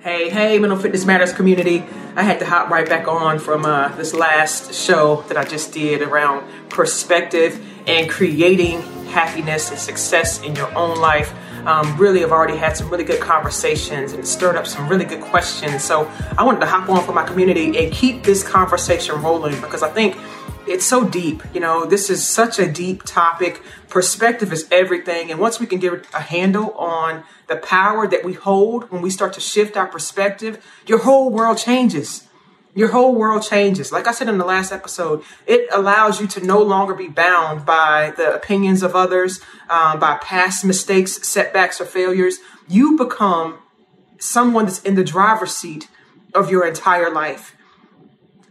Hey, hey, Mental Fitness Matters community. I had to hop right back on from uh, this last show that I just did around perspective and creating happiness and success in your own life. Um, really, I've already had some really good conversations and stirred up some really good questions. So I wanted to hop on for my community and keep this conversation rolling because I think it's so deep. You know, this is such a deep topic. Perspective is everything. And once we can get a handle on the power that we hold when we start to shift our perspective, your whole world changes. Your whole world changes. Like I said in the last episode, it allows you to no longer be bound by the opinions of others, um, by past mistakes, setbacks, or failures. You become someone that's in the driver's seat of your entire life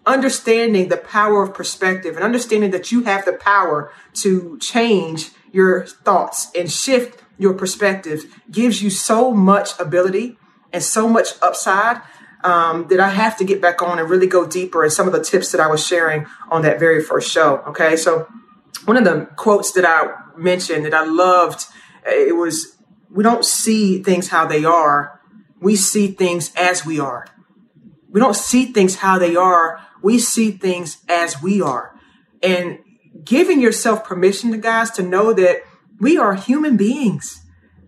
understanding the power of perspective and understanding that you have the power to change your thoughts and shift your perspective gives you so much ability and so much upside um, that I have to get back on and really go deeper in some of the tips that I was sharing on that very first show. Okay, so one of the quotes that I mentioned that I loved it was we don't see things how they are we see things as we are we don't see things how they are we see things as we are. And giving yourself permission to guys to know that we are human beings,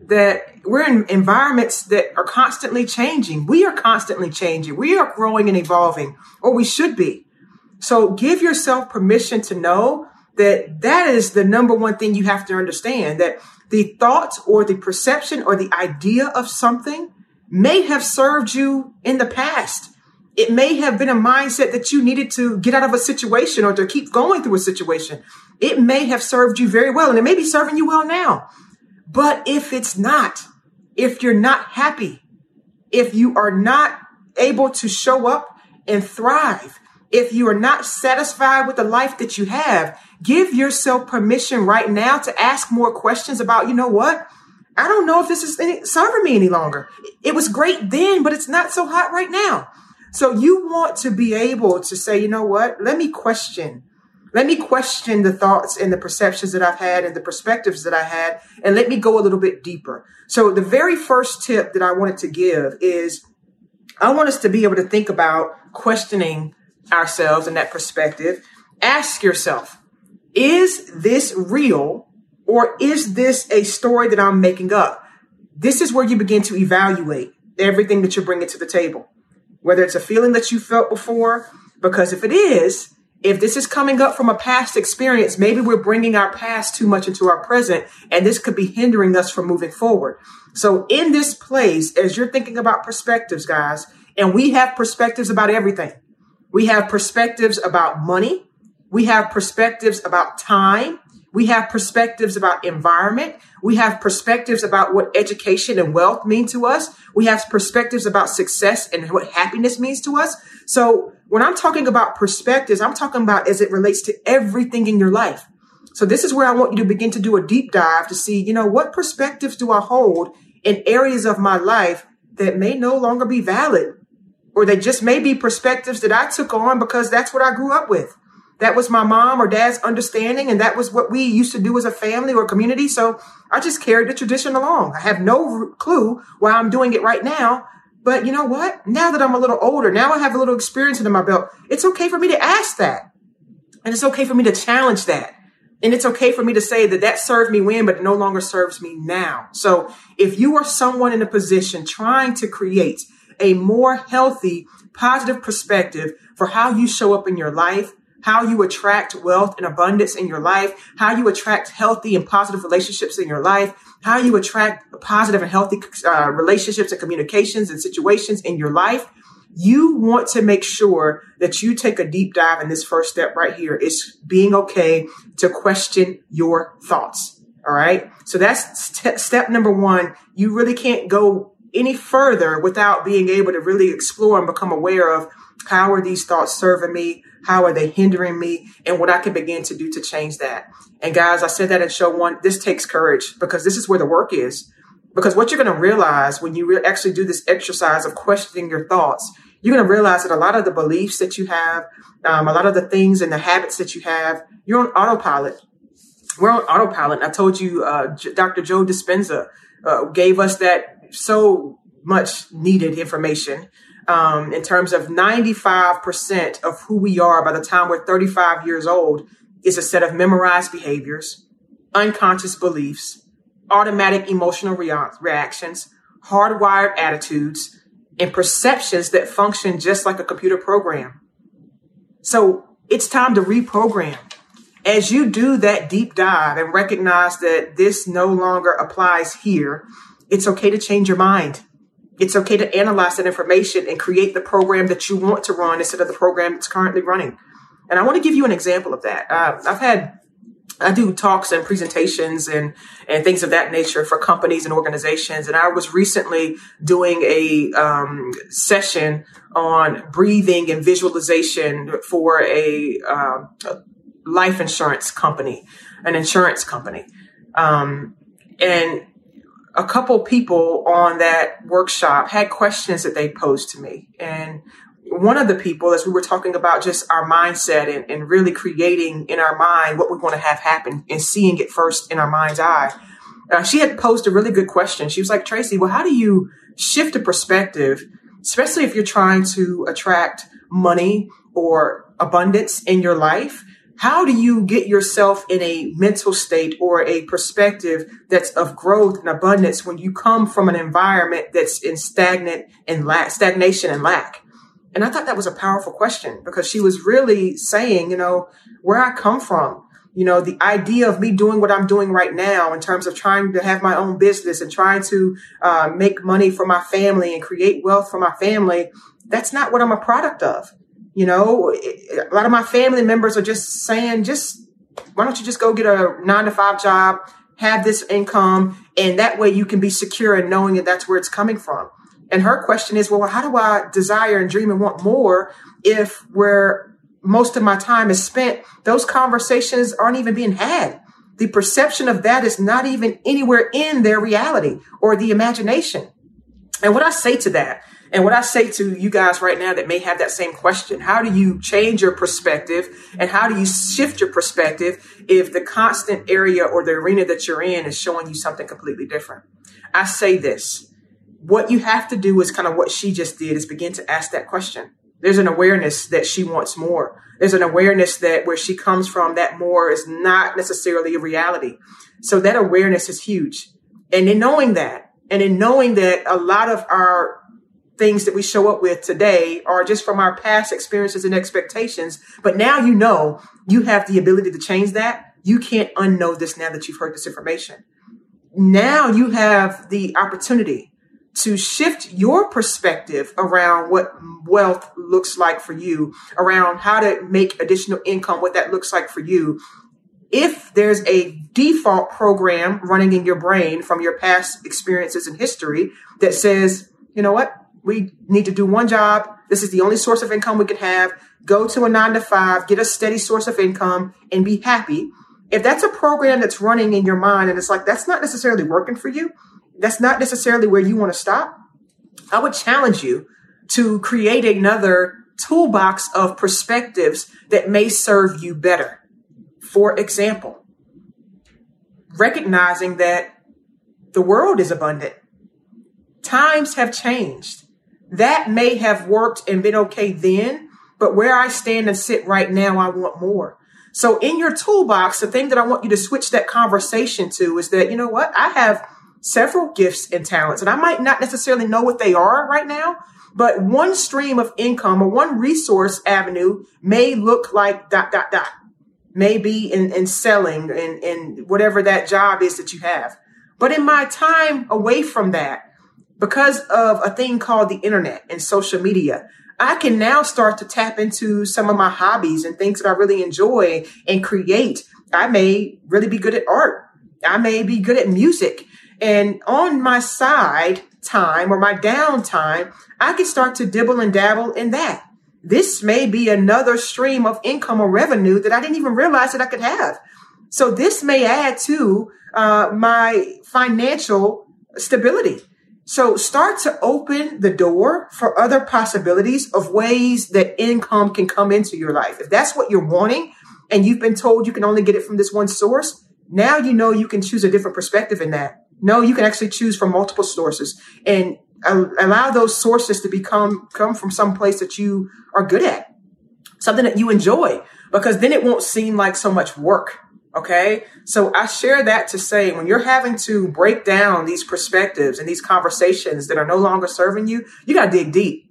that we're in environments that are constantly changing. We are constantly changing. We are growing and evolving, or we should be. So give yourself permission to know that that is the number one thing you have to understand that the thought or the perception or the idea of something may have served you in the past it may have been a mindset that you needed to get out of a situation or to keep going through a situation. It may have served you very well and it may be serving you well now. But if it's not, if you're not happy, if you are not able to show up and thrive, if you are not satisfied with the life that you have, give yourself permission right now to ask more questions about, you know what? I don't know if this is any, serving me any longer. It was great then, but it's not so hot right now. So you want to be able to say, you know what? Let me question. Let me question the thoughts and the perceptions that I've had and the perspectives that I had, and let me go a little bit deeper. So the very first tip that I wanted to give is I want us to be able to think about questioning ourselves in that perspective. Ask yourself, is this real or is this a story that I'm making up? This is where you begin to evaluate everything that you're bringing to the table whether it's a feeling that you felt before, because if it is, if this is coming up from a past experience, maybe we're bringing our past too much into our present, and this could be hindering us from moving forward. So, in this place, as you're thinking about perspectives, guys, and we have perspectives about everything, we have perspectives about money, we have perspectives about time, we have perspectives about environment. We have perspectives about what education and wealth mean to us. We have perspectives about success and what happiness means to us. So when I'm talking about perspectives, I'm talking about as it relates to everything in your life. So this is where I want you to begin to do a deep dive to see, you know, what perspectives do I hold in areas of my life that may no longer be valid or they just may be perspectives that I took on because that's what I grew up with. That was my mom or dad's understanding, and that was what we used to do as a family or community. So I just carried the tradition along. I have no clue why I'm doing it right now. But you know what? Now that I'm a little older, now I have a little experience under my belt, it's okay for me to ask that. And it's okay for me to challenge that. And it's okay for me to say that that served me when, but it no longer serves me now. So if you are someone in a position trying to create a more healthy, positive perspective for how you show up in your life, how you attract wealth and abundance in your life, how you attract healthy and positive relationships in your life, how you attract positive and healthy uh, relationships and communications and situations in your life. You want to make sure that you take a deep dive in this first step right here is being okay to question your thoughts. All right. So that's st- step number one. You really can't go any further without being able to really explore and become aware of how are these thoughts serving me? How are they hindering me? And what I can begin to do to change that. And guys, I said that in show one. This takes courage because this is where the work is. Because what you're going to realize when you re- actually do this exercise of questioning your thoughts, you're going to realize that a lot of the beliefs that you have, um, a lot of the things and the habits that you have, you're on autopilot. We're on autopilot. I told you, uh, J- Dr. Joe Dispenza uh, gave us that so much needed information um, in terms of 95% of who we are by the time we're 35 years old is a set of memorized behaviors, unconscious beliefs, automatic emotional rea- reactions, hardwired attitudes, and perceptions that function just like a computer program. So it's time to reprogram. As you do that deep dive and recognize that this no longer applies here, it's okay to change your mind. It's okay to analyze that information and create the program that you want to run instead of the program that's currently running. And I want to give you an example of that. Uh, I've had I do talks and presentations and, and things of that nature for companies and organizations. And I was recently doing a um, session on breathing and visualization for a, a, life insurance company, an insurance company. Um, and a couple people on that workshop had questions that they posed to me. And one of the people, as we were talking about just our mindset and, and really creating in our mind what we want to have happen and seeing it first in our mind's eye, uh, she had posed a really good question. She was like, Tracy, well, how do you shift a perspective, especially if you're trying to attract money or abundance in your life? How do you get yourself in a mental state or a perspective that's of growth and abundance when you come from an environment that's in stagnant and lack, stagnation and lack? And I thought that was a powerful question because she was really saying, you know, where I come from, you know, the idea of me doing what I'm doing right now in terms of trying to have my own business and trying to uh, make money for my family and create wealth for my family, that's not what I'm a product of. You know, a lot of my family members are just saying, just why don't you just go get a nine to five job, have this income, and that way you can be secure and knowing that that's where it's coming from. And her question is, well, how do I desire and dream and want more if where most of my time is spent, those conversations aren't even being had? The perception of that is not even anywhere in their reality or the imagination. And what I say to that, and what I say to you guys right now that may have that same question, how do you change your perspective and how do you shift your perspective if the constant area or the arena that you're in is showing you something completely different? I say this what you have to do is kind of what she just did is begin to ask that question. There's an awareness that she wants more. There's an awareness that where she comes from, that more is not necessarily a reality. So that awareness is huge. And in knowing that, and in knowing that a lot of our things that we show up with today are just from our past experiences and expectations. But now you know you have the ability to change that. You can't unknow this now that you've heard this information. Now you have the opportunity to shift your perspective around what wealth looks like for you, around how to make additional income, what that looks like for you. If there's a default program running in your brain from your past experiences and history that says, you know what, we need to do one job. This is the only source of income we can have. Go to a nine to five, get a steady source of income and be happy. If that's a program that's running in your mind and it's like, that's not necessarily working for you, that's not necessarily where you want to stop. I would challenge you to create another toolbox of perspectives that may serve you better. For example, recognizing that the world is abundant. Times have changed. That may have worked and been okay then, but where I stand and sit right now, I want more. So in your toolbox, the thing that I want you to switch that conversation to is that, you know what? I have several gifts and talents, and I might not necessarily know what they are right now, but one stream of income or one resource avenue may look like dot, dot, dot. Maybe in, in selling and, and whatever that job is that you have. But in my time away from that, because of a thing called the internet and social media, I can now start to tap into some of my hobbies and things that I really enjoy and create. I may really be good at art. I may be good at music. And on my side time or my downtime, I can start to dibble and dabble in that. This may be another stream of income or revenue that I didn't even realize that I could have. So this may add to uh, my financial stability. So start to open the door for other possibilities of ways that income can come into your life. If that's what you're wanting and you've been told you can only get it from this one source, now you know you can choose a different perspective in that. No, you can actually choose from multiple sources and allow those sources to become come from some place that you are good at, something that you enjoy, because then it won't seem like so much work. Okay. So I share that to say when you're having to break down these perspectives and these conversations that are no longer serving you, you got to dig deep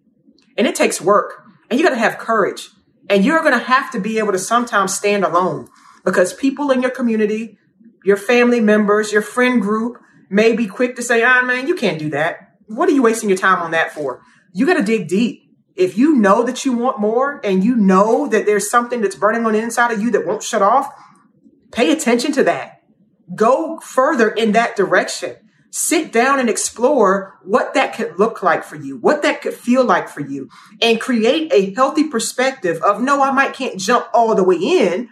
and it takes work and you got to have courage and you're going to have to be able to sometimes stand alone because people in your community, your family members, your friend group may be quick to say, ah, man, you can't do that. What are you wasting your time on that for? You got to dig deep. If you know that you want more and you know that there's something that's burning on the inside of you that won't shut off, Pay attention to that. Go further in that direction. Sit down and explore what that could look like for you, what that could feel like for you, and create a healthy perspective of no, I might can't jump all the way in.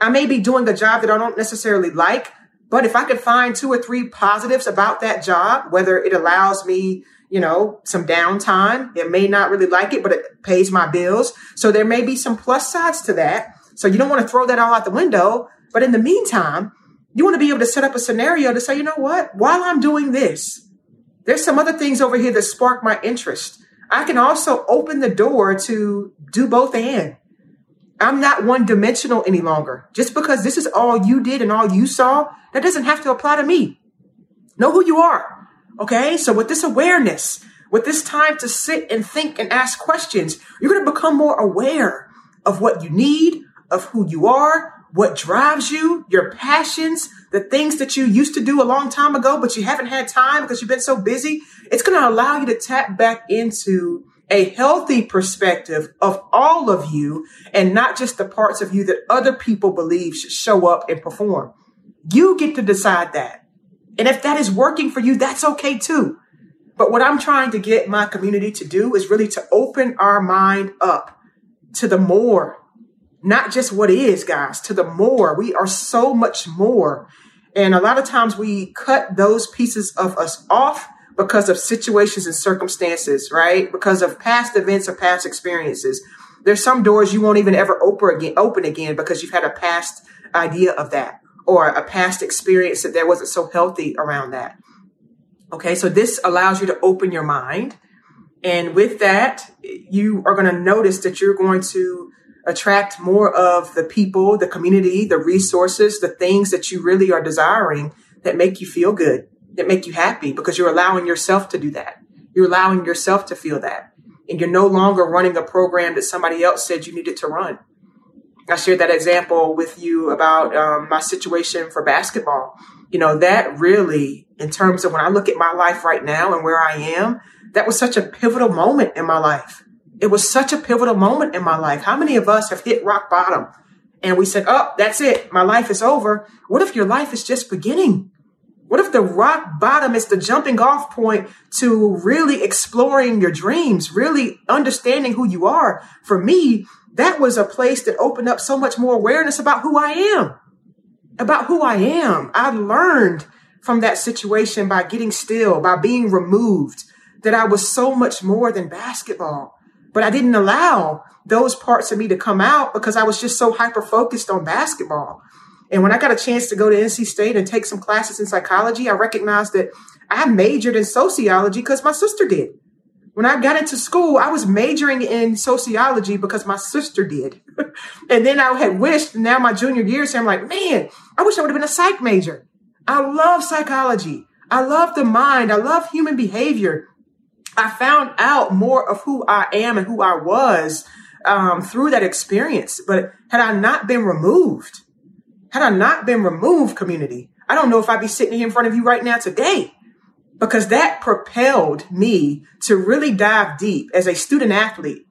I may be doing a job that I don't necessarily like, but if I could find two or three positives about that job, whether it allows me, you know, some downtime, it may not really like it, but it pays my bills. So there may be some plus sides to that. So you don't want to throw that all out the window. But in the meantime, you want to be able to set up a scenario to say, you know what? While I'm doing this, there's some other things over here that spark my interest. I can also open the door to do both and. I'm not one dimensional any longer. Just because this is all you did and all you saw, that doesn't have to apply to me. Know who you are. Okay. So with this awareness, with this time to sit and think and ask questions, you're going to become more aware of what you need, of who you are, what drives you, your passions, the things that you used to do a long time ago, but you haven't had time because you've been so busy. It's going to allow you to tap back into a healthy perspective of all of you and not just the parts of you that other people believe should show up and perform. You get to decide that. And if that is working for you, that's okay too. But what I'm trying to get my community to do is really to open our mind up to the more not just what is, guys, to the more. We are so much more. And a lot of times we cut those pieces of us off because of situations and circumstances, right? Because of past events or past experiences. There's some doors you won't even ever open again, open again because you've had a past idea of that or a past experience that there wasn't so healthy around that. Okay. So this allows you to open your mind. And with that, you are going to notice that you're going to attract more of the people, the community, the resources, the things that you really are desiring that make you feel good, that make you happy because you're allowing yourself to do that. You're allowing yourself to feel that. And you're no longer running a program that somebody else said you needed to run. I shared that example with you about um, my situation for basketball. You know, that really, in terms of when I look at my life right now and where I am, that was such a pivotal moment in my life it was such a pivotal moment in my life. How many of us have hit rock bottom and we said, Oh, that's it. My life is over. What if your life is just beginning? What if the rock bottom is the jumping off point to really exploring your dreams, really understanding who you are? For me, that was a place that opened up so much more awareness about who I am, about who I am. I learned from that situation by getting still, by being removed, that I was so much more than basketball. But I didn't allow those parts of me to come out because I was just so hyper focused on basketball. And when I got a chance to go to NC State and take some classes in psychology, I recognized that I majored in sociology because my sister did. When I got into school, I was majoring in sociology because my sister did. and then I had wished now my junior year, so I'm like, man, I wish I would have been a psych major. I love psychology. I love the mind. I love human behavior. I found out more of who I am and who I was um, through that experience. But had I not been removed, had I not been removed, community, I don't know if I'd be sitting here in front of you right now today because that propelled me to really dive deep as a student athlete.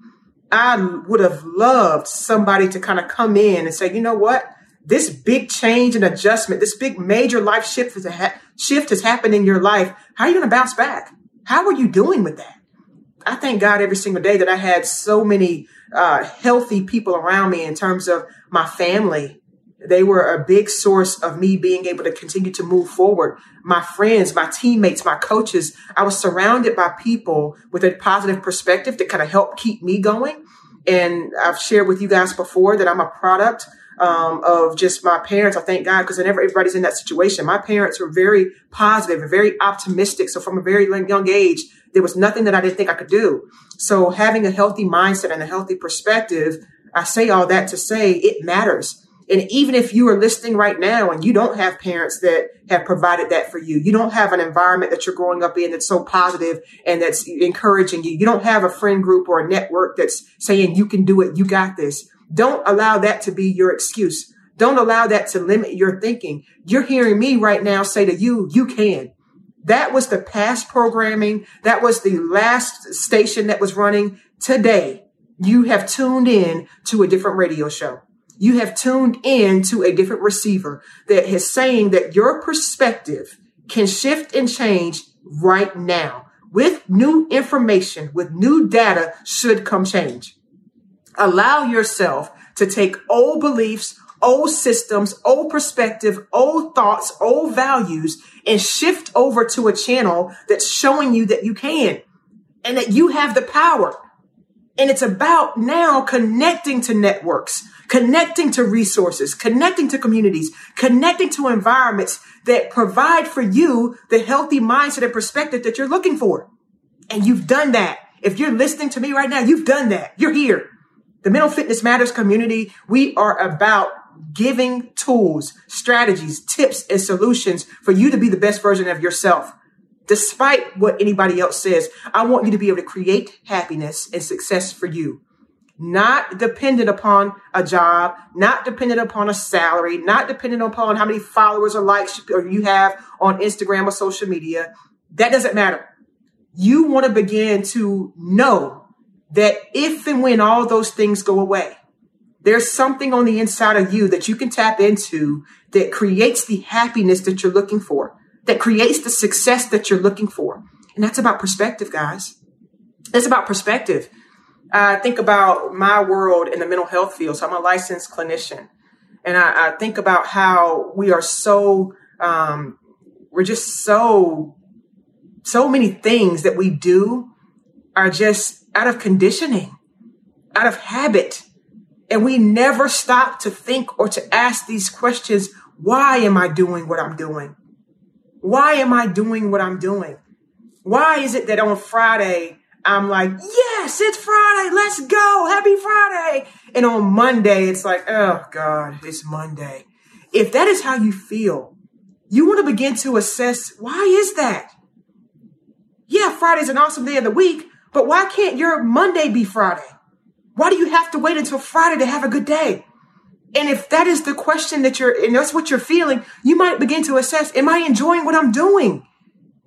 I would have loved somebody to kind of come in and say, you know what? This big change and adjustment, this big major life shift shift has happened in your life. How are you going to bounce back? How are you doing with that? I thank God every single day that I had so many uh, healthy people around me in terms of my family. They were a big source of me being able to continue to move forward. My friends, my teammates, my coaches, I was surrounded by people with a positive perspective that kind of helped keep me going. And I've shared with you guys before that I'm a product um, of just my parents. I thank God because everybody's in that situation. My parents were very positive and very optimistic. So from a very young age, there was nothing that I didn't think I could do. So having a healthy mindset and a healthy perspective, I say all that to say it matters. And even if you are listening right now and you don't have parents that have provided that for you, you don't have an environment that you're growing up in that's so positive and that's encouraging you. You don't have a friend group or a network that's saying you can do it. You got this. Don't allow that to be your excuse. Don't allow that to limit your thinking. You're hearing me right now say to you, you can. That was the past programming. That was the last station that was running today. You have tuned in to a different radio show. You have tuned in to a different receiver that is saying that your perspective can shift and change right now. With new information, with new data should come change. Allow yourself to take old beliefs, old systems, old perspective, old thoughts, old values, and shift over to a channel that's showing you that you can and that you have the power. And it's about now connecting to networks, connecting to resources, connecting to communities, connecting to environments that provide for you the healthy mindset and perspective that you're looking for. And you've done that. If you're listening to me right now, you've done that. You're here. The Mental Fitness Matters community, we are about giving tools, strategies, tips, and solutions for you to be the best version of yourself. Despite what anybody else says, I want you to be able to create happiness and success for you. Not dependent upon a job, not dependent upon a salary, not dependent upon how many followers or likes you have on Instagram or social media. That doesn't matter. You want to begin to know that if and when all those things go away, there's something on the inside of you that you can tap into that creates the happiness that you're looking for, that creates the success that you're looking for. And that's about perspective, guys. It's about perspective. I think about my world in the mental health field. So I'm a licensed clinician. And I, I think about how we are so, um, we're just so, so many things that we do are just out of conditioning, out of habit. And we never stop to think or to ask these questions. Why am I doing what I'm doing? Why am I doing what I'm doing? Why is it that on Friday, I'm like, yes, it's Friday. Let's go. Happy Friday. And on Monday, it's like, oh God, it's Monday. If that is how you feel, you want to begin to assess why is that? Yeah, Friday's an awesome day of the week, but why can't your Monday be Friday? Why do you have to wait until Friday to have a good day? And if that is the question that you're, and that's what you're feeling, you might begin to assess, am I enjoying what I'm doing?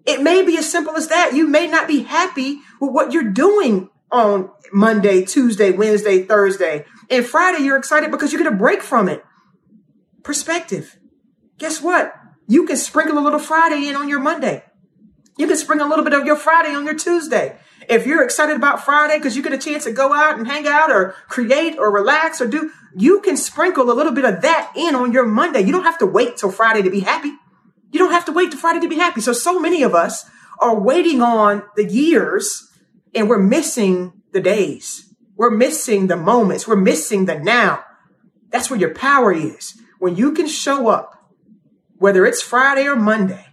It may be as simple as that. You may not be happy with what you're doing on Monday, Tuesday, Wednesday, Thursday. And Friday, you're excited because you get a break from it. Perspective. Guess what? You can sprinkle a little Friday in on your Monday. You can sprinkle a little bit of your Friday on your Tuesday. If you're excited about Friday because you get a chance to go out and hang out or create or relax or do, you can sprinkle a little bit of that in on your Monday. You don't have to wait till Friday to be happy. You don't have to wait till Friday to be happy. So, so many of us are waiting on the years and we're missing the days. We're missing the moments. We're missing the now. That's where your power is. When you can show up, whether it's Friday or Monday,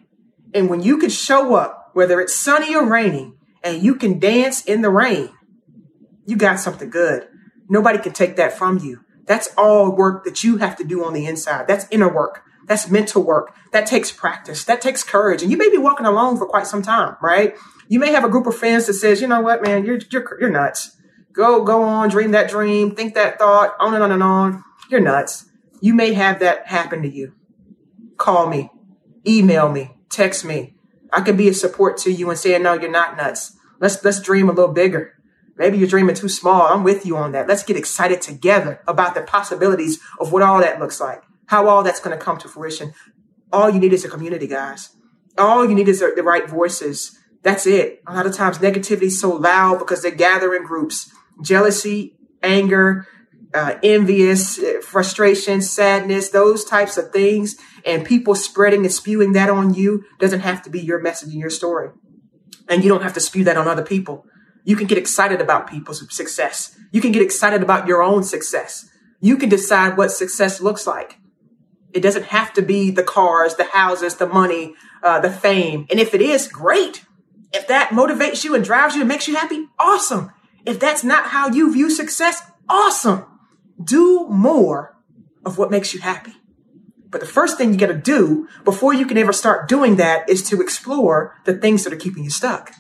and when you can show up, whether it's sunny or raining, and you can dance in the rain, you got something good. Nobody can take that from you. That's all work that you have to do on the inside. That's inner work. That's mental work. That takes practice. That takes courage. And you may be walking alone for quite some time, right? You may have a group of friends that says, you know what, man, you're, you're, you're nuts. Go, go on, dream that dream, think that thought, on and on and on. You're nuts. You may have that happen to you. Call me, email me, text me. I could be a support to you and say, no, you're not nuts. Let's let's dream a little bigger. Maybe you're dreaming too small. I'm with you on that. Let's get excited together about the possibilities of what all that looks like, how all that's going to come to fruition. All you need is a community, guys. All you need is the right voices. That's it. A lot of times negativity is so loud because they gather in groups. Jealousy, anger, uh, envious, uh, frustration, sadness, those types of things, and people spreading and spewing that on you doesn't have to be your message and your story. And you don't have to spew that on other people. You can get excited about people's success. You can get excited about your own success. You can decide what success looks like. It doesn't have to be the cars, the houses, the money, uh, the fame. And if it is, great. If that motivates you and drives you and makes you happy, awesome. If that's not how you view success, awesome. Do more of what makes you happy. But the first thing you got to do before you can ever start doing that is to explore the things that are keeping you stuck.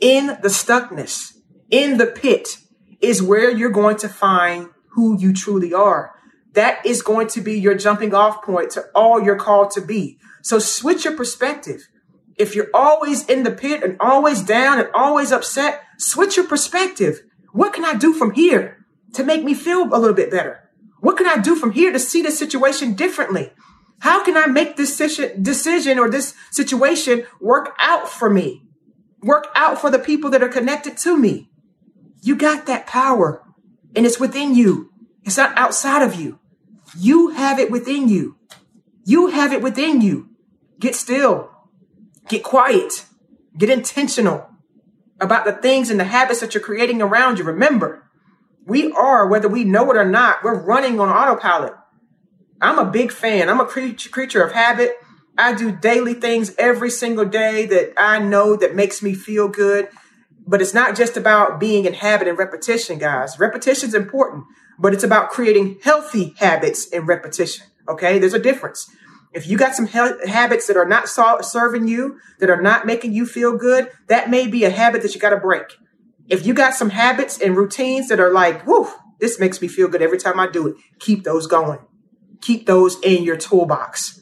In the stuckness, in the pit, is where you're going to find who you truly are. That is going to be your jumping off point to all you're called to be. So switch your perspective. If you're always in the pit and always down and always upset, switch your perspective. What can I do from here to make me feel a little bit better? What can I do from here to see the situation differently? How can I make this decision or this situation work out for me? Work out for the people that are connected to me. You got that power and it's within you. It's not outside of you. You have it within you. You have it within you. Get still. Get quiet. Get intentional about the things and the habits that you're creating around you. Remember, we are, whether we know it or not, we're running on autopilot. I'm a big fan. I'm a creature of habit. I do daily things every single day that I know that makes me feel good. But it's not just about being in habit and repetition, guys. Repetition is important, but it's about creating healthy habits in repetition. Okay. There's a difference. If you got some he- habits that are not so- serving you, that are not making you feel good, that may be a habit that you got to break. If you got some habits and routines that are like, whoo, this makes me feel good every time I do it, keep those going. Keep those in your toolbox.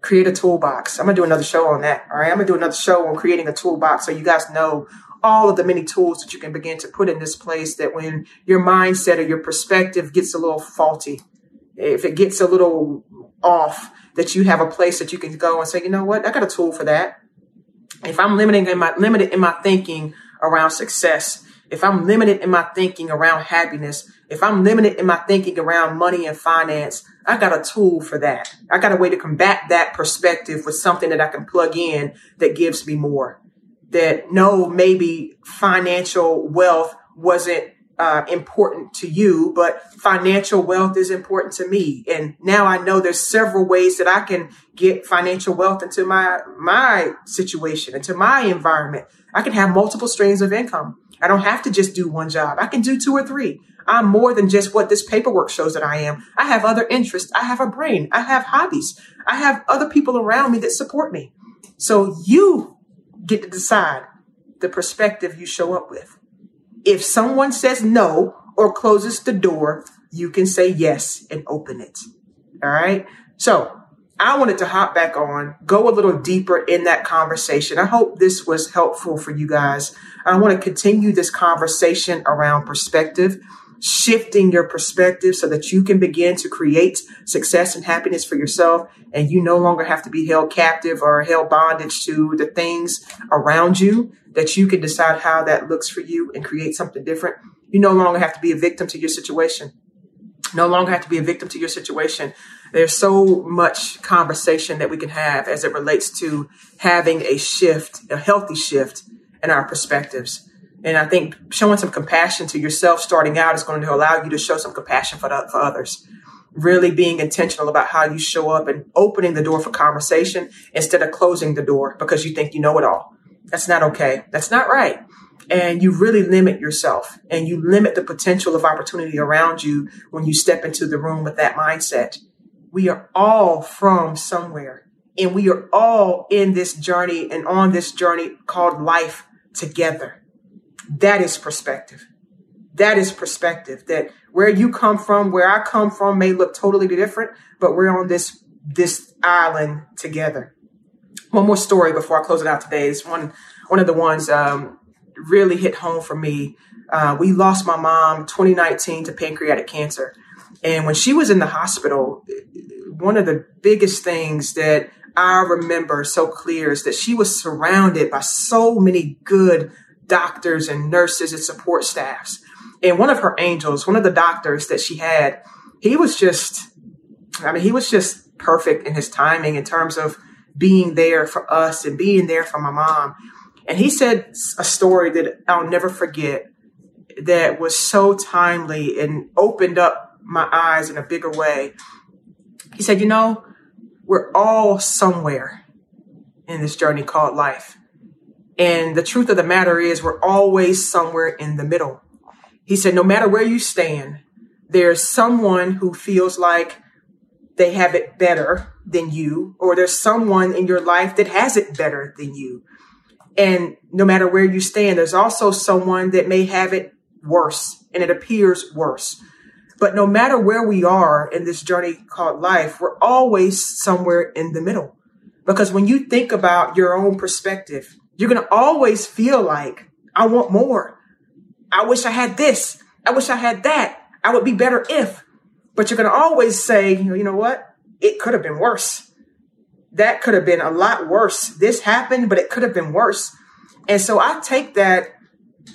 Create a toolbox. I'm going to do another show on that. All right. I'm going to do another show on creating a toolbox so you guys know all of the many tools that you can begin to put in this place that when your mindset or your perspective gets a little faulty, if it gets a little off, that you have a place that you can go and say, you know what, I got a tool for that. If I'm limiting in my limited in my thinking around success, if I'm limited in my thinking around happiness, if I'm limited in my thinking around money and finance, I got a tool for that. I got a way to combat that perspective with something that I can plug in that gives me more that no, maybe financial wealth wasn't uh, important to you, but financial wealth is important to me. And now I know there's several ways that I can get financial wealth into my my situation, into my environment. I can have multiple streams of income. I don't have to just do one job. I can do two or three. I'm more than just what this paperwork shows that I am. I have other interests. I have a brain. I have hobbies. I have other people around me that support me. So you get to decide the perspective you show up with. If someone says no or closes the door, you can say yes and open it. All right. So I wanted to hop back on, go a little deeper in that conversation. I hope this was helpful for you guys. I want to continue this conversation around perspective shifting your perspective so that you can begin to create success and happiness for yourself. And you no longer have to be held captive or held bondage to the things around you, that you can decide how that looks for you and create something different. You no longer have to be a victim to your situation. No longer have to be a victim to your situation. There's so much conversation that we can have as it relates to having a shift, a healthy shift in our perspectives. And I think showing some compassion to yourself starting out is going to allow you to show some compassion for, the, for others. Really being intentional about how you show up and opening the door for conversation instead of closing the door because you think you know it all. That's not okay. That's not right. And you really limit yourself and you limit the potential of opportunity around you when you step into the room with that mindset. We are all from somewhere and we are all in this journey and on this journey called life together. That is perspective. That is perspective. That where you come from, where I come from may look totally different, but we're on this this island together. One more story before I close it out today. Is one one of the ones um, really hit home for me. Uh, we lost my mom 2019 to pancreatic cancer, and when she was in the hospital, one of the biggest things that I remember so clear is that she was surrounded by so many good doctors and nurses and support staffs. And one of her angels, one of the doctors that she had, he was just, I mean, he was just perfect in his timing in terms of being there for us and being there for my mom. And he said a story that I'll never forget that was so timely and opened up my eyes in a bigger way. He said, You know, we're all somewhere in this journey called life. And the truth of the matter is, we're always somewhere in the middle. He said, No matter where you stand, there's someone who feels like they have it better than you, or there's someone in your life that has it better than you. And no matter where you stand, there's also someone that may have it worse and it appears worse. But no matter where we are in this journey called life, we're always somewhere in the middle. Because when you think about your own perspective, you're going to always feel like, I want more. I wish I had this. I wish I had that. I would be better if. But you're going to always say, you know what? It could have been worse. That could have been a lot worse. This happened, but it could have been worse. And so I take that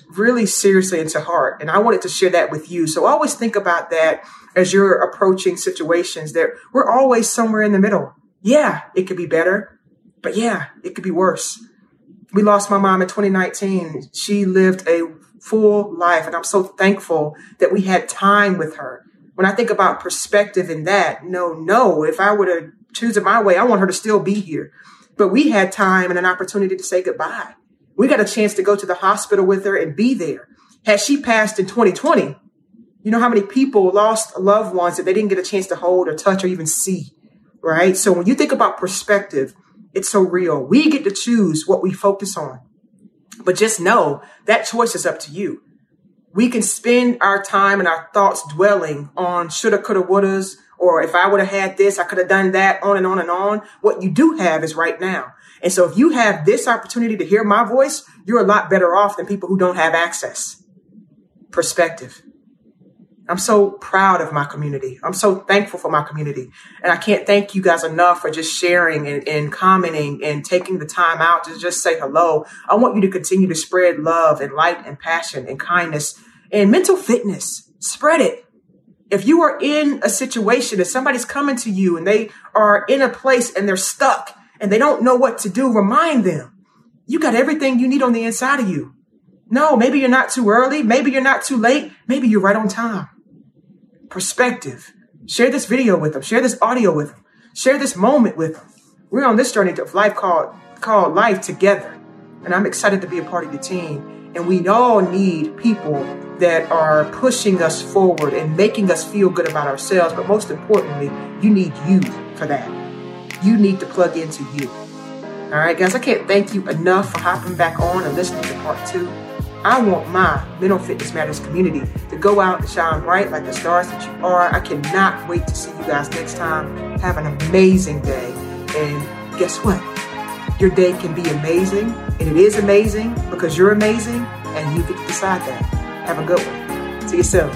really seriously into heart. And I wanted to share that with you. So always think about that as you're approaching situations that we're always somewhere in the middle. Yeah, it could be better, but yeah, it could be worse. We lost my mom in 2019. She lived a full life, and I'm so thankful that we had time with her. When I think about perspective in that, no, no, if I were to choose it my way, I want her to still be here. But we had time and an opportunity to say goodbye. We got a chance to go to the hospital with her and be there. Had she passed in 2020, you know how many people lost loved ones that they didn't get a chance to hold or touch or even see, right? So when you think about perspective, it's so real. We get to choose what we focus on. But just know that choice is up to you. We can spend our time and our thoughts dwelling on shoulda, coulda, wouldas, or if I would have had this, I could have done that, on and on and on. What you do have is right now. And so if you have this opportunity to hear my voice, you're a lot better off than people who don't have access. Perspective. I'm so proud of my community. I'm so thankful for my community. And I can't thank you guys enough for just sharing and, and, commenting and taking the time out to just say hello. I want you to continue to spread love and light and passion and kindness and mental fitness. Spread it. If you are in a situation that somebody's coming to you and they are in a place and they're stuck and they don't know what to do, remind them you got everything you need on the inside of you. No, maybe you're not too early. Maybe you're not too late. Maybe you're right on time. Perspective. Share this video with them. Share this audio with them. Share this moment with them. We're on this journey of life called, called life together. And I'm excited to be a part of the team. And we all need people that are pushing us forward and making us feel good about ourselves. But most importantly, you need you for that. You need to plug into you. All right, guys, I can't thank you enough for hopping back on and listening to part two. I want my Mental Fitness Matters community to go out and shine bright like the stars that you are. I cannot wait to see you guys next time. Have an amazing day. And guess what? Your day can be amazing, and it is amazing because you're amazing, and you get to decide that. Have a good one. See you soon.